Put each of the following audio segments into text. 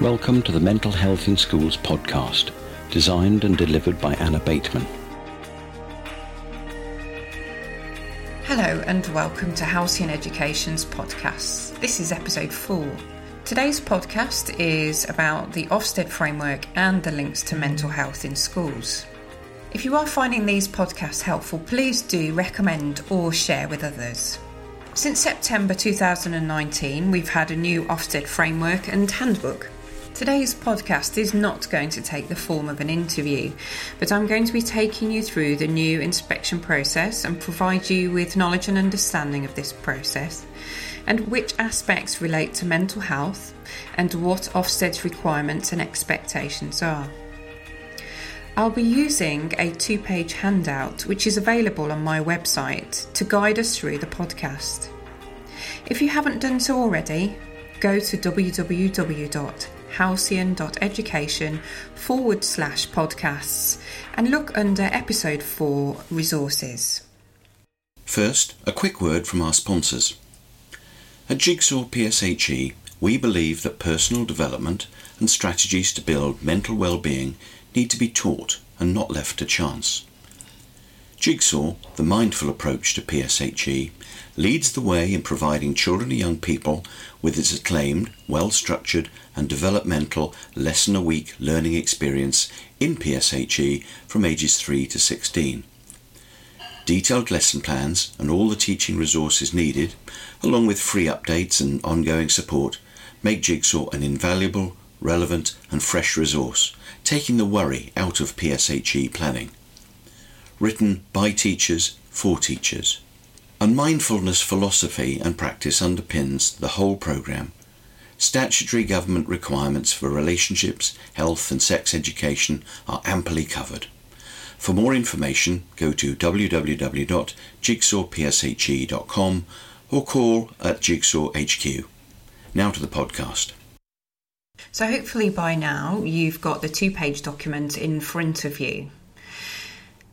Welcome to the Mental Health in Schools podcast, designed and delivered by Anna Bateman. Hello, and welcome to Halcyon Education's podcast. This is episode four. Today's podcast is about the Ofsted framework and the links to mental health in schools. If you are finding these podcasts helpful, please do recommend or share with others. Since September 2019, we've had a new Ofsted framework and handbook. Today's podcast is not going to take the form of an interview, but I'm going to be taking you through the new inspection process and provide you with knowledge and understanding of this process and which aspects relate to mental health and what Ofsted's requirements and expectations are. I'll be using a two page handout which is available on my website to guide us through the podcast. If you haven't done so already, go to www.halcyon.education forward slash podcasts and look under episode 4 resources. First, a quick word from our sponsors. At Jigsaw PSHE, we believe that personal development and strategies to build mental well-being need to be taught and not left to chance. Jigsaw, the mindful approach to PSHE, leads the way in providing children and young people with its acclaimed, well structured, and developmental lesson a week learning experience in PSHE from ages 3 to 16. Detailed lesson plans and all the teaching resources needed, along with free updates and ongoing support, make Jigsaw an invaluable, relevant, and fresh resource taking the worry out of PSHE planning. Written by teachers for teachers. And mindfulness philosophy and practice underpins the whole programme. Statutory government requirements for relationships, health, and sex education are amply covered. For more information, go to www.jigsawpshe.com or call at Jigsaw HQ. Now to the podcast. So, hopefully, by now, you've got the two page document in front of you.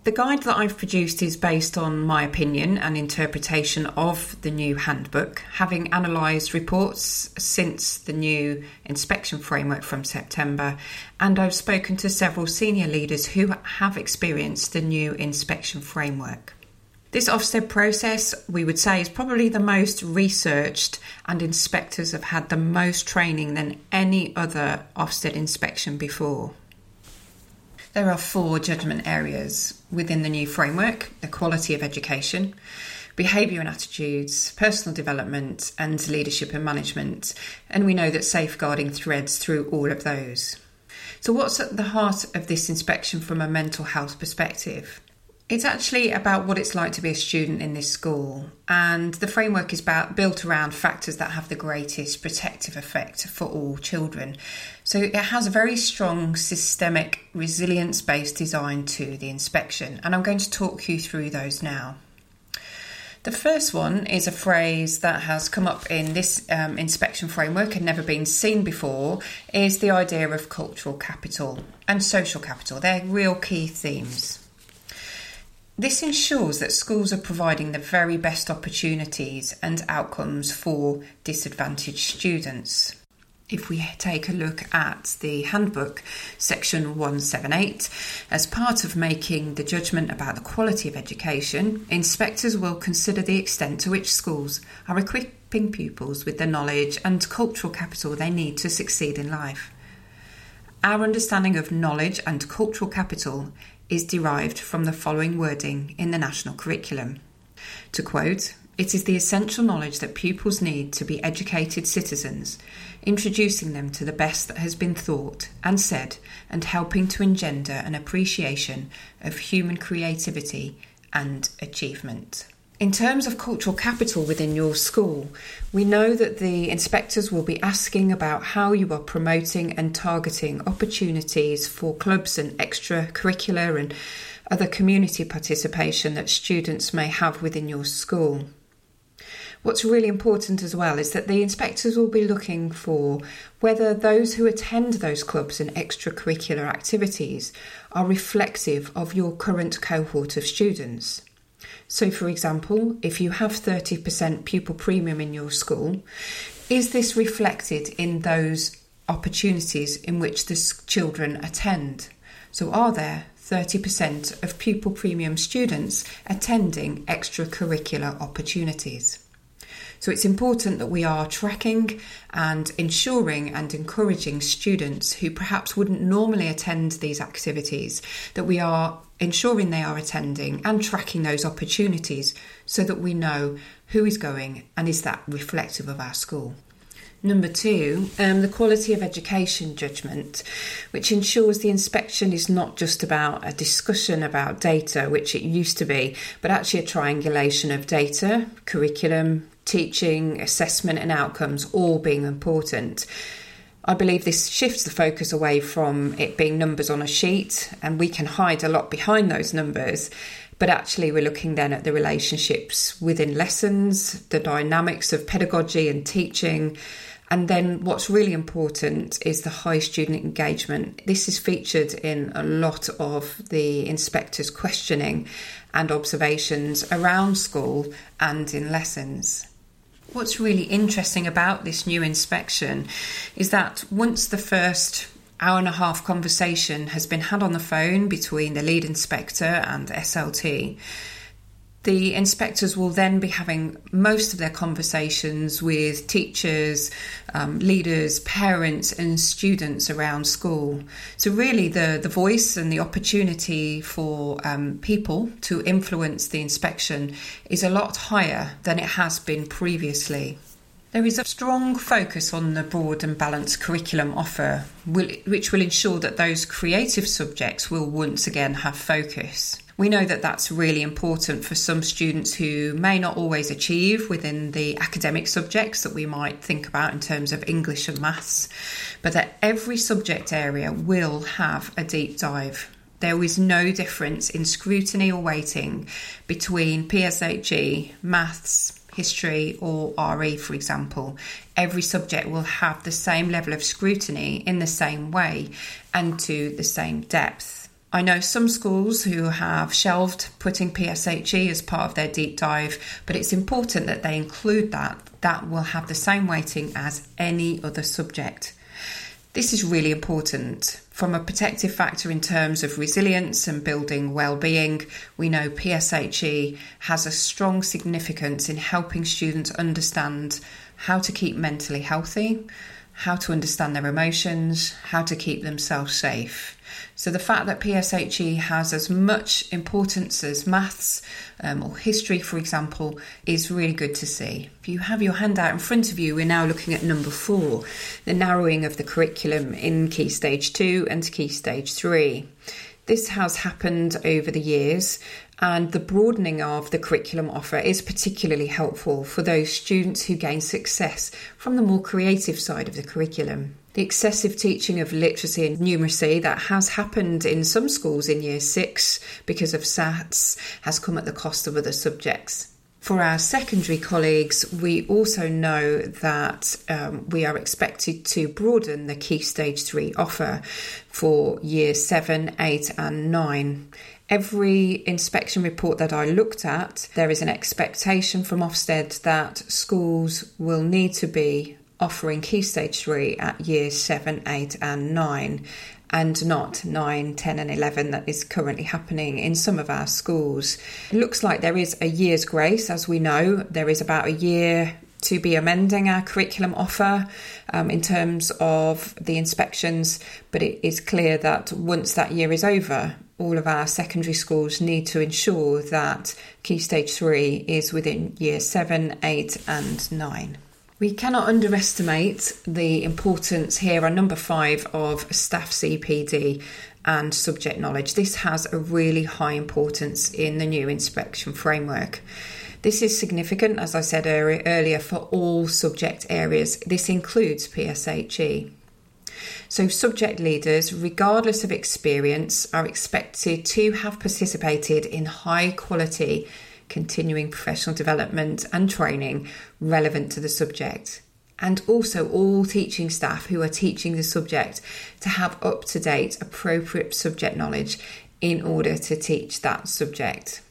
The guide that I've produced is based on my opinion and interpretation of the new handbook, having analysed reports since the new inspection framework from September, and I've spoken to several senior leaders who have experienced the new inspection framework. This Ofsted process, we would say, is probably the most researched, and inspectors have had the most training than any other Ofsted inspection before. There are four judgment areas within the new framework the quality of education, behaviour and attitudes, personal development, and leadership and management. And we know that safeguarding threads through all of those. So, what's at the heart of this inspection from a mental health perspective? It's actually about what it's like to be a student in this school, and the framework is about, built around factors that have the greatest protective effect for all children. So it has a very strong systemic resilience based design to the inspection, and I'm going to talk you through those now. The first one is a phrase that has come up in this um, inspection framework and never been seen before is the idea of cultural capital and social capital. They're real key themes. This ensures that schools are providing the very best opportunities and outcomes for disadvantaged students. If we take a look at the handbook, section 178, as part of making the judgment about the quality of education, inspectors will consider the extent to which schools are equipping pupils with the knowledge and cultural capital they need to succeed in life. Our understanding of knowledge and cultural capital is derived from the following wording in the national curriculum. To quote, it is the essential knowledge that pupils need to be educated citizens, introducing them to the best that has been thought and said, and helping to engender an appreciation of human creativity and achievement. In terms of cultural capital within your school, we know that the inspectors will be asking about how you are promoting and targeting opportunities for clubs and extracurricular and other community participation that students may have within your school. What's really important as well is that the inspectors will be looking for whether those who attend those clubs and extracurricular activities are reflective of your current cohort of students. So, for example, if you have 30% pupil premium in your school, is this reflected in those opportunities in which the children attend. So, are there 30% of pupil premium students attending extracurricular opportunities? So it's important that we are tracking and ensuring and encouraging students who perhaps wouldn't normally attend these activities, that we are ensuring they are attending and tracking those opportunities so that we know who is going and is that reflective of our school. Number two, um, the quality of education judgment, which ensures the inspection is not just about a discussion about data, which it used to be, but actually a triangulation of data, curriculum, teaching, assessment, and outcomes all being important. I believe this shifts the focus away from it being numbers on a sheet, and we can hide a lot behind those numbers. But actually, we're looking then at the relationships within lessons, the dynamics of pedagogy and teaching. And then what's really important is the high student engagement. This is featured in a lot of the inspectors' questioning and observations around school and in lessons. What's really interesting about this new inspection is that once the first hour and a half conversation has been had on the phone between the lead inspector and SLT, the inspectors will then be having most of their conversations with teachers, um, leaders, parents, and students around school. So, really, the, the voice and the opportunity for um, people to influence the inspection is a lot higher than it has been previously. There is a strong focus on the broad and balanced curriculum offer, which will ensure that those creative subjects will once again have focus. We know that that's really important for some students who may not always achieve within the academic subjects that we might think about in terms of English and maths, but that every subject area will have a deep dive. There is no difference in scrutiny or weighting between PSHE, maths, history, or RE, for example. Every subject will have the same level of scrutiny in the same way and to the same depth. I know some schools who have shelved putting PSHE as part of their deep dive, but it's important that they include that. That will have the same weighting as any other subject. This is really important. From a protective factor in terms of resilience and building well-being, we know PSHE has a strong significance in helping students understand how to keep mentally healthy, how to understand their emotions, how to keep themselves safe. So the fact that PSHE has as much importance as maths um, or history, for example, is really good to see. If you have your handout in front of you, we're now looking at number four, the narrowing of the curriculum in Key Stage 2 and Key Stage 3. This has happened over the years, and the broadening of the curriculum offer is particularly helpful for those students who gain success from the more creative side of the curriculum the excessive teaching of literacy and numeracy that has happened in some schools in year six because of SATs has come at the cost of other subjects. For our secondary colleagues, we also know that um, we are expected to broaden the Key Stage 3 offer for year 7, 8, and 9. Every inspection report that I looked at, there is an expectation from Ofsted that schools will need to be offering Key Stage 3 at years 7, 8, and 9, and not 9, 10, and 11 that is currently happening in some of our schools. It looks like there is a year's grace, as we know, there is about a year to be amending our curriculum offer um, in terms of the inspections, but it is clear that once that year is over, all of our secondary schools need to ensure that Key Stage 3 is within year 7, 8, and 9. We cannot underestimate the importance here on number five of staff CPD and subject knowledge. This has a really high importance in the new inspection framework. This is significant, as I said earlier, for all subject areas. This includes PSHE. So, subject leaders, regardless of experience, are expected to have participated in high quality continuing professional development and training relevant to the subject. And also, all teaching staff who are teaching the subject to have up to date, appropriate subject knowledge in order to teach that subject.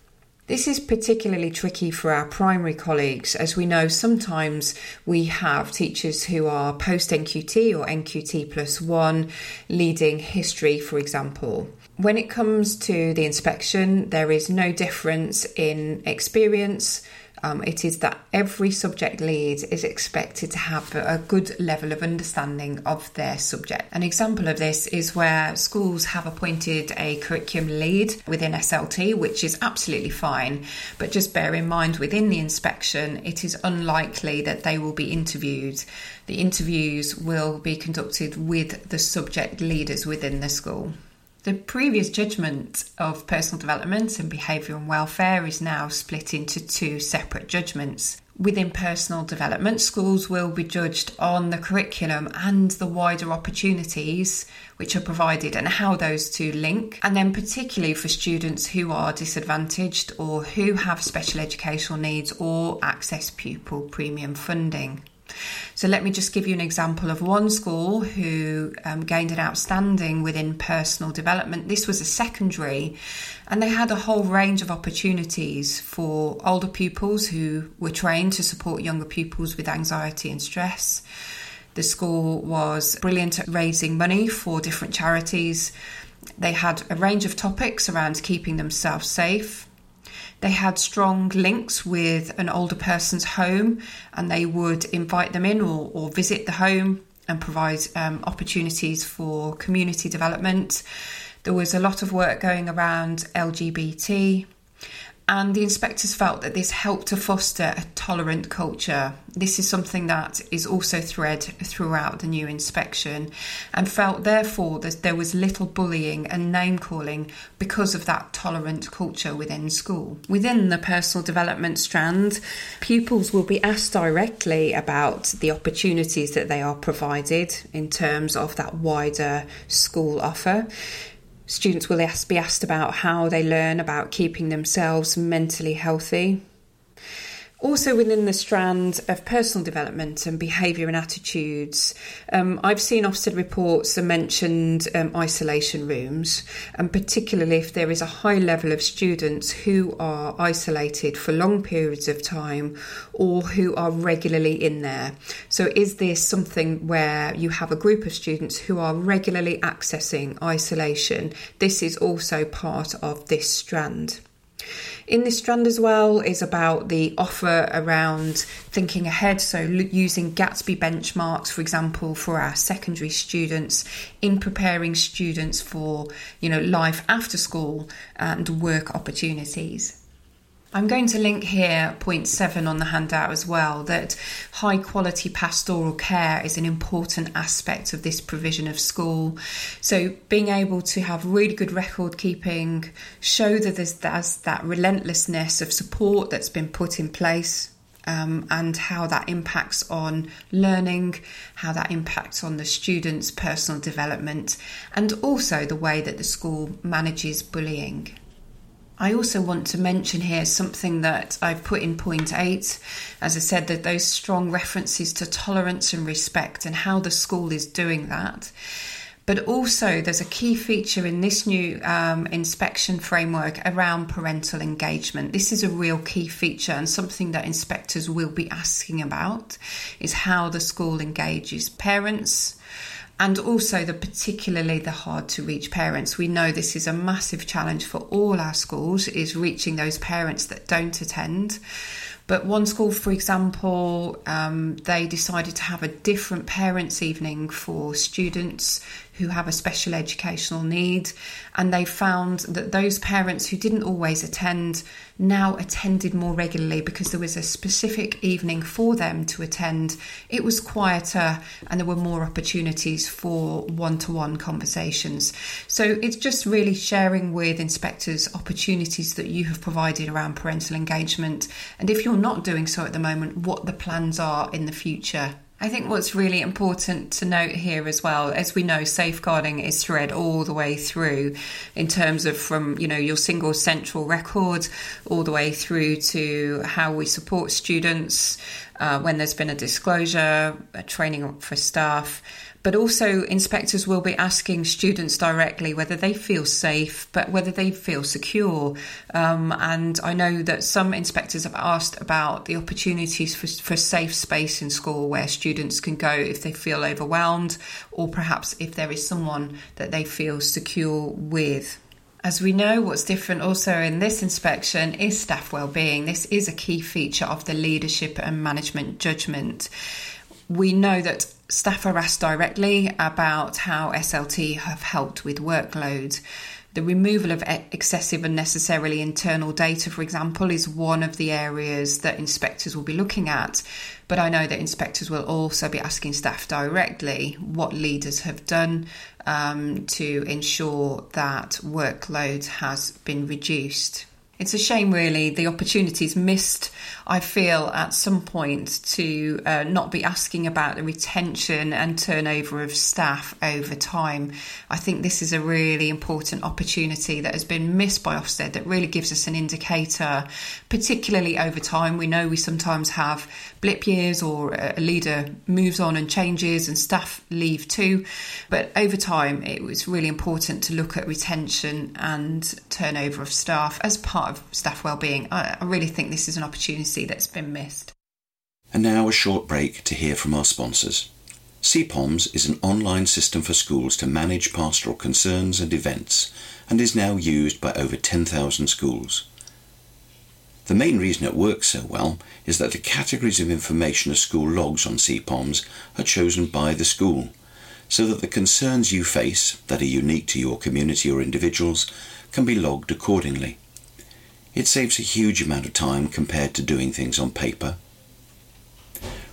This is particularly tricky for our primary colleagues, as we know sometimes we have teachers who are post NQT or NQT plus one, leading history, for example. When it comes to the inspection, there is no difference in experience um, it is that every subject lead is expected to have a good level of understanding of their subject. An example of this is where schools have appointed a curriculum lead within SLT, which is absolutely fine, but just bear in mind within the inspection, it is unlikely that they will be interviewed. The interviews will be conducted with the subject leaders within the school. The previous judgment of personal development and behaviour and welfare is now split into two separate judgments. Within personal development, schools will be judged on the curriculum and the wider opportunities which are provided and how those two link. And then, particularly for students who are disadvantaged or who have special educational needs or access pupil premium funding. So let me just give you an example of one school who um, gained an outstanding within personal development. This was a secondary, and they had a whole range of opportunities for older pupils who were trained to support younger pupils with anxiety and stress. The school was brilliant at raising money for different charities. They had a range of topics around keeping themselves safe, they had strong links with an older person's home and they would invite them in or, or visit the home and provide um, opportunities for community development. There was a lot of work going around LGBT and the inspectors felt that this helped to foster a tolerant culture. This is something that is also thread throughout the new inspection, and felt therefore that there was little bullying and name calling because of that tolerant culture within school. Within the personal development strand, pupils will be asked directly about the opportunities that they are provided in terms of that wider school offer. Students will be asked about how they learn about keeping themselves mentally healthy. Also, within the strand of personal development and behaviour and attitudes, um, I've seen Ofsted reports that mentioned um, isolation rooms, and particularly if there is a high level of students who are isolated for long periods of time or who are regularly in there. So, is this something where you have a group of students who are regularly accessing isolation? This is also part of this strand. In this strand as well is about the offer around thinking ahead, so using Gatsby benchmarks, for example, for our secondary students in preparing students for you know life after school and work opportunities. I'm going to link here point seven on the handout as well that high quality pastoral care is an important aspect of this provision of school. So, being able to have really good record keeping, show that there's, there's that relentlessness of support that's been put in place um, and how that impacts on learning, how that impacts on the students' personal development, and also the way that the school manages bullying. I also want to mention here something that I've put in point eight. As I said, that those strong references to tolerance and respect and how the school is doing that. But also, there's a key feature in this new um, inspection framework around parental engagement. This is a real key feature and something that inspectors will be asking about is how the school engages parents, and also the particularly the hard to reach parents. We know this is a massive challenge for all our schools is reaching those parents that don't attend. But one school for example um, they decided to have a different parents evening for students who have a special educational need and they found that those parents who didn't always attend now attended more regularly because there was a specific evening for them to attend. It was quieter and there were more opportunities for one to one conversations. So it's just really sharing with inspectors opportunities that you have provided around parental engagement. And if you're not doing so at the moment, what the plans are in the future I think what's really important to note here as well, as we know, safeguarding is thread all the way through in terms of from, you know, your single central record all the way through to how we support students uh, when there's been a disclosure, a training for staff. But also, inspectors will be asking students directly whether they feel safe, but whether they feel secure. Um, and I know that some inspectors have asked about the opportunities for, for safe space in school where students can go if they feel overwhelmed, or perhaps if there is someone that they feel secure with. As we know, what's different also in this inspection is staff well-being. This is a key feature of the leadership and management judgment. We know that staff are asked directly about how SLT have helped with workload. The removal of excessive and unnecessarily internal data, for example, is one of the areas that inspectors will be looking at. But I know that inspectors will also be asking staff directly what leaders have done um, to ensure that workload has been reduced. It's a shame, really, the opportunities missed, I feel, at some point to uh, not be asking about the retention and turnover of staff over time. I think this is a really important opportunity that has been missed by Ofsted that really gives us an indicator, particularly over time. We know we sometimes have blip years or a leader moves on and changes and staff leave too. But over time, it was really important to look at retention and turnover of staff as part of staff wellbeing. I, I really think this is an opportunity that's been missed. And now a short break to hear from our sponsors. CPOMS is an online system for schools to manage pastoral concerns and events and is now used by over 10,000 schools. The main reason it works so well is that the categories of information a school logs on CPOMS are chosen by the school, so that the concerns you face that are unique to your community or individuals can be logged accordingly. It saves a huge amount of time compared to doing things on paper.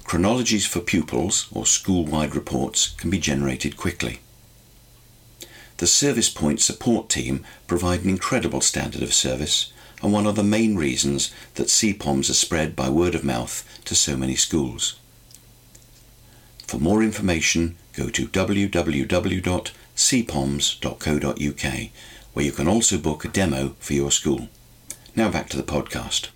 Chronologies for pupils or school-wide reports can be generated quickly. The Service Point support team provide an incredible standard of service and one of the main reasons that CPOMs are spread by word of mouth to so many schools. For more information, go to www.cpoms.co.uk, where you can also book a demo for your school. Now back to the podcast.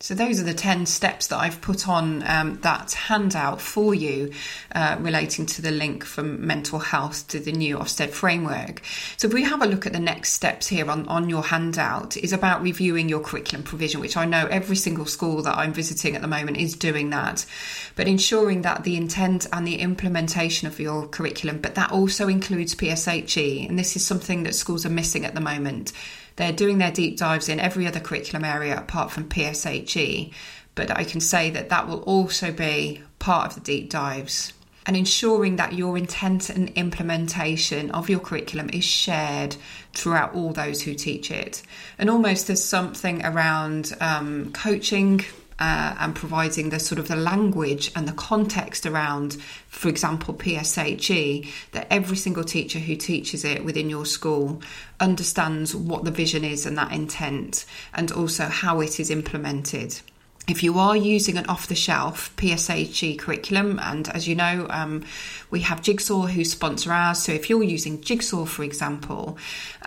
So, those are the 10 steps that I've put on um, that handout for you uh, relating to the link from mental health to the new Ofsted framework. So, if we have a look at the next steps here on, on your handout, is about reviewing your curriculum provision, which I know every single school that I'm visiting at the moment is doing that, but ensuring that the intent and the implementation of your curriculum, but that also includes PSHE, and this is something that schools are missing at the moment they're doing their deep dives in every other curriculum area apart from PSHE, but I can say that that will also be part of the deep dives. And ensuring that your intent and implementation of your curriculum is shared throughout all those who teach it. And almost there's something around um, coaching uh, and providing the sort of the language and the context around, for example, PSHE, that every single teacher who teaches it within your school understands what the vision is and that intent, and also how it is implemented if you are using an off the shelf PSHE curriculum, and as you know, um, we have Jigsaw who sponsor ours. So if you're using Jigsaw, for example,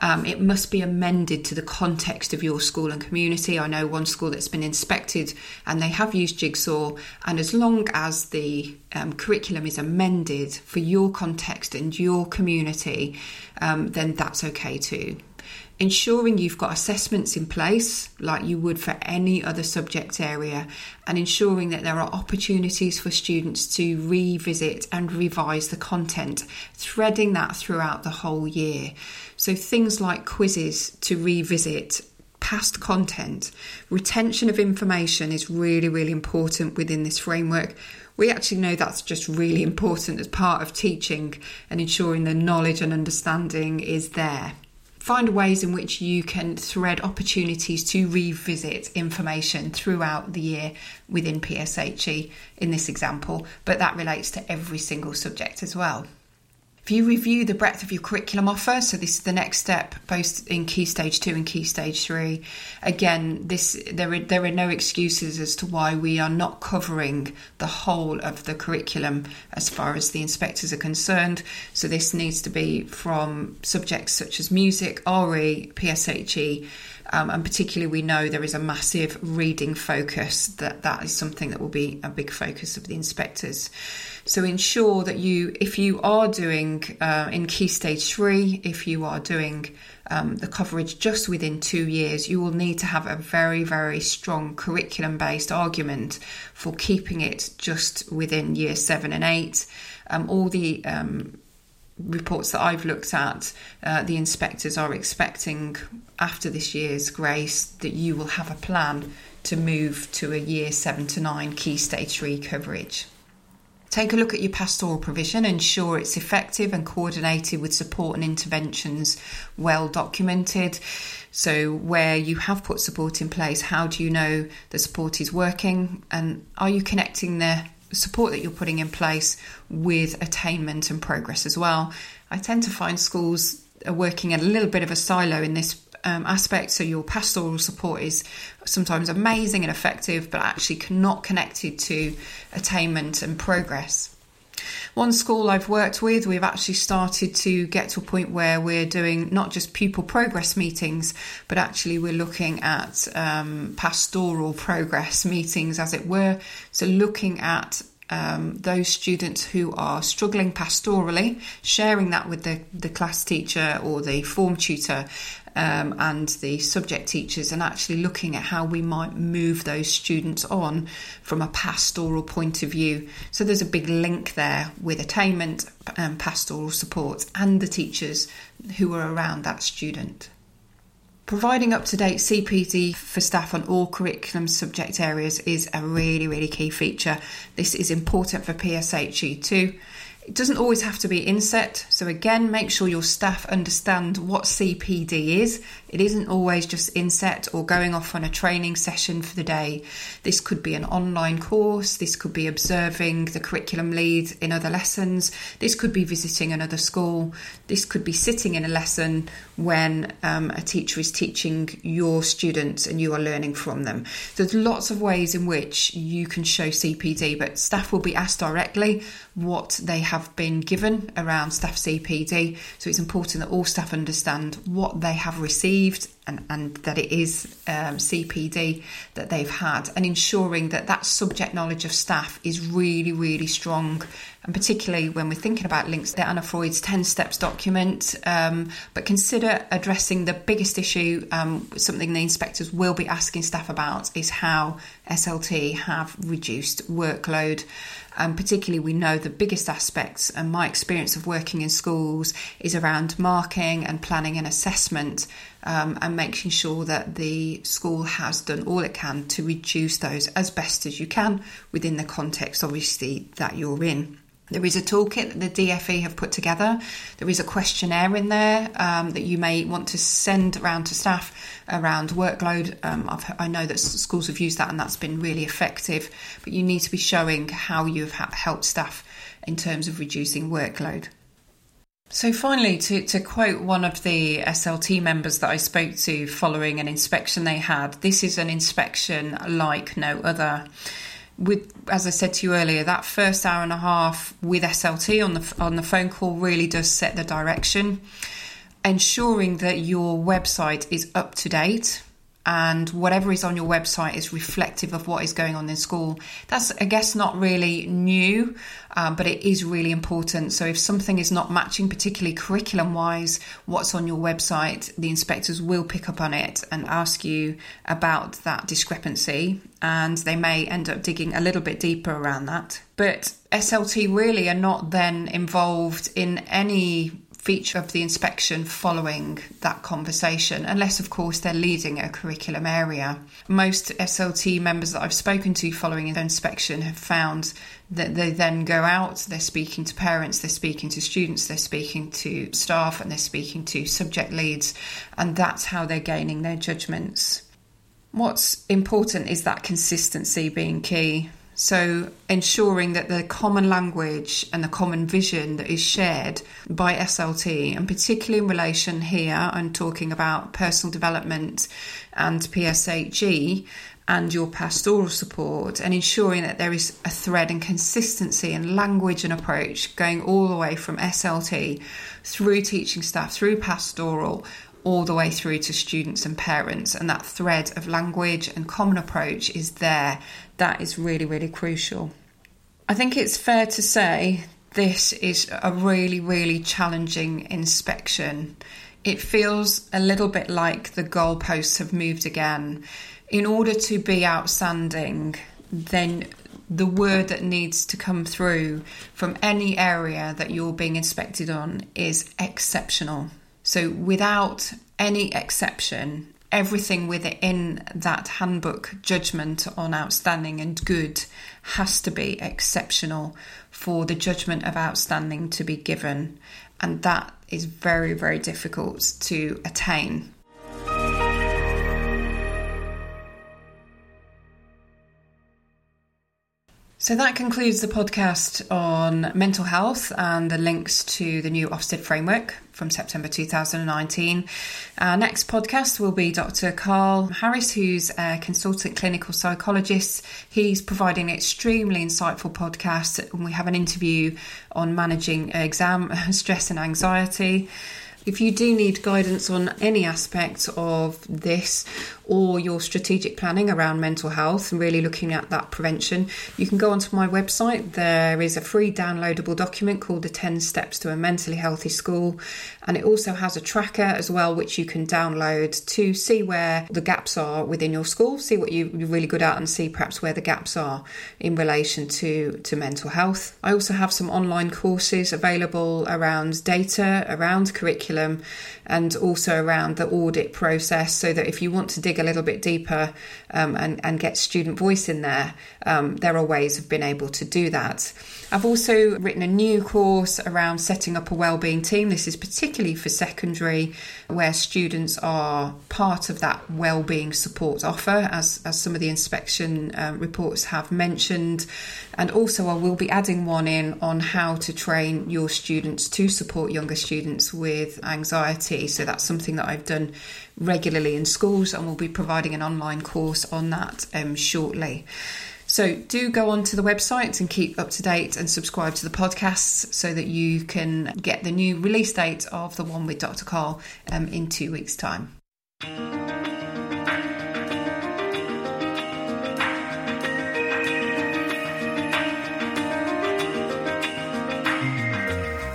um, it must be amended to the context of your school and community. I know one school that's been inspected and they have used Jigsaw, and as long as the um, curriculum is amended for your context and your community, um, then that's okay too ensuring you've got assessments in place like you would for any other subject area, and ensuring that there are opportunities for students to revisit and revise the content, threading that throughout the whole year. So, things like quizzes to revisit. Past content, retention of information is really, really important within this framework we actually know that's just really important as part of teaching and ensuring the knowledge and understanding is there find ways in which you can thread opportunities to revisit information throughout the year within PSHE in this example, but that relates to every single subject as well. If you review the breadth of your curriculum offer, so this is the next step, both in Key Stage 2 and Key Stage 3, again, this there are, there are no excuses as to why we are not covering the whole of the curriculum as far as the inspectors are concerned. So this needs to be from subjects such as music, RE, PSHE, Um, and particularly, we know there is a massive reading focus, that that is something that will be a big focus of the inspectors. So ensure that you, if you are doing uh, in Key Stage 3, if you are doing um, the coverage just within two years, you will need to have a very, very strong curriculum based argument for keeping it just within year seven and eight. Um, all the um, reports that I've looked at, uh, the inspectors are expecting after this year's grace that you will have a plan to move to a year seven to nine key stage three coverage. Take a look at your pastoral provision, ensure it's effective and coordinated with support and interventions well documented. So, where you have put support in place, how do you know the support is working? And are you connecting the support that you're putting in place with attainment and progress as well? I tend to find schools are working in a little bit of a silo in this um, aspect. So your pastoral support is sometimes amazing and effective, but actually not connected to attainment and progress. One school I've worked with, we've actually started to get to a point where we're doing not just pupil progress meetings, but actually we're looking at um, pastoral progress meetings, as it were. So, looking at um, those students who are struggling pastorally, sharing that with the, the class teacher or the form tutor, um, and the subject teachers and actually looking at how we might move those students on from a pastoral point of view. So there's a big link there with attainment and pastoral support and the teachers who are around that student. Providing up to date CPD for staff on all curriculum subject areas is a really, really key feature. This is important for PSHE too. It doesn't always have to be inset, so again, make sure your staff understand what CPD is. It isn't always just inset or going off on a training session for the day. This could be an online course, this could be observing the curriculum lead in other lessons, this could be visiting another school, this could be sitting in a lesson when um, a teacher is teaching your students and you are learning from them. There's lots of ways in which you can show CPD, but staff will be asked directly what they have been given around staff CPD. So it's important that all staff understand what they have received and, and that it is um, CPD that they've had, and ensuring that that subject knowledge of staff is really, really strong. And particularly when we're thinking about links to Anna Freud's 10 steps document, um, but consider addressing the biggest issue, um, something the inspectors will be asking staff about is how SLT have reduced workload. And particularly, we know the biggest aspects, and my experience of working in schools is around marking and planning and assessment um, and making sure that the school has done all it can to reduce those as best as you can within the context, obviously, that you're in. There is a toolkit that the DFE have put together. There is a questionnaire in there um, that you may want to send around to staff around workload. Um, i know that schools have used that and that's been really effective, but you need to be showing how you've helped staff in terms of reducing workload. So, finally, to, to quote one of the SLT members that I spoke to following an inspection they had, this is an inspection like no other. With, as I said to you earlier, that first hour and a half with SLT on the on the phone call really does set the direction, ensuring that your website is up to date and whatever is on your website is reflective of what is going on in school. That's, I guess, not really new, um, but it is really important. So, if something is not matching, particularly curriculum wise, what's on your website, the inspectors will pick up on it and ask you about that discrepancy, and they may end up digging a little bit deeper around that. But SLT really are not then involved in any feature of the inspection following that conversation, unless, of course, they're leading a curriculum area. Most SLT members that I've spoken to following the inspection have found that they then go out, they're speaking to parents, they're speaking to students, they're speaking to staff, and they're speaking to subject leads, and that's how they're gaining their judgments. What's important is that consistency being key. So, ensuring that the common language and the common vision that is shared by SLT, and particularly in relation here, I'm talking about personal development and PSHE and your pastoral support, and ensuring that there is a thread and consistency in language and approach going all the way from SLT through teaching staff, through pastoral, all the way through to students and parents. And that thread of language and common approach is there. That is really, really crucial. I think it's fair to say this is a really, really challenging inspection. It feels a little bit like the goalposts have moved again. In order to be outstanding, then the word that needs to come through from any area that you're being inspected on is exceptional. So, without any exception, everything within that handbook judgment on outstanding and good has to be exceptional for the judgment of outstanding to be given. And that is very, very difficult to attain. So that concludes the podcast on mental health and the links to the new Ofsted framework from September 2019. Our next podcast will be Dr. Carl Harris, who's a consultant clinical psychologist. He's providing an extremely insightful podcast, and we have an interview on managing exam stress and anxiety. If you do need guidance on any aspect of this or your strategic planning around mental health and really looking at that prevention, you can go onto my website. There is a free downloadable document called The 10 Steps to a Mentally Healthy School, and it also has a tracker as well, which you can download to see where the gaps are within your school, see what you're really good at, and see perhaps where the gaps are in relation to, to mental health. I also have some online courses available around data, around curriculum, and also around the audit process so that if you want to dig dig a little bit deeper um, and, and get student voice in there, um, there are ways of being able to do that. I've also written a new course around setting up a wellbeing team. This is particularly for secondary, where students are part of that wellbeing support offer, as, as some of the inspection uh, reports have mentioned. And also, I will be adding one in on how to train your students to support younger students with anxiety. So that's something that I've done regularly in schools, and we'll be providing an online course on that um, shortly. So do go onto the website and keep up to date and subscribe to the podcasts so that you can get the new release date of the one with Dr. Carl um, in two weeks' time.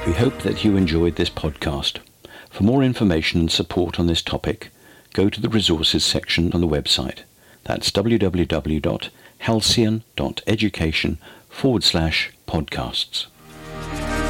We hope that you enjoyed this podcast. For more information and support on this topic, go to the resources section on the website. That's www.halcyon.education forward slash podcasts.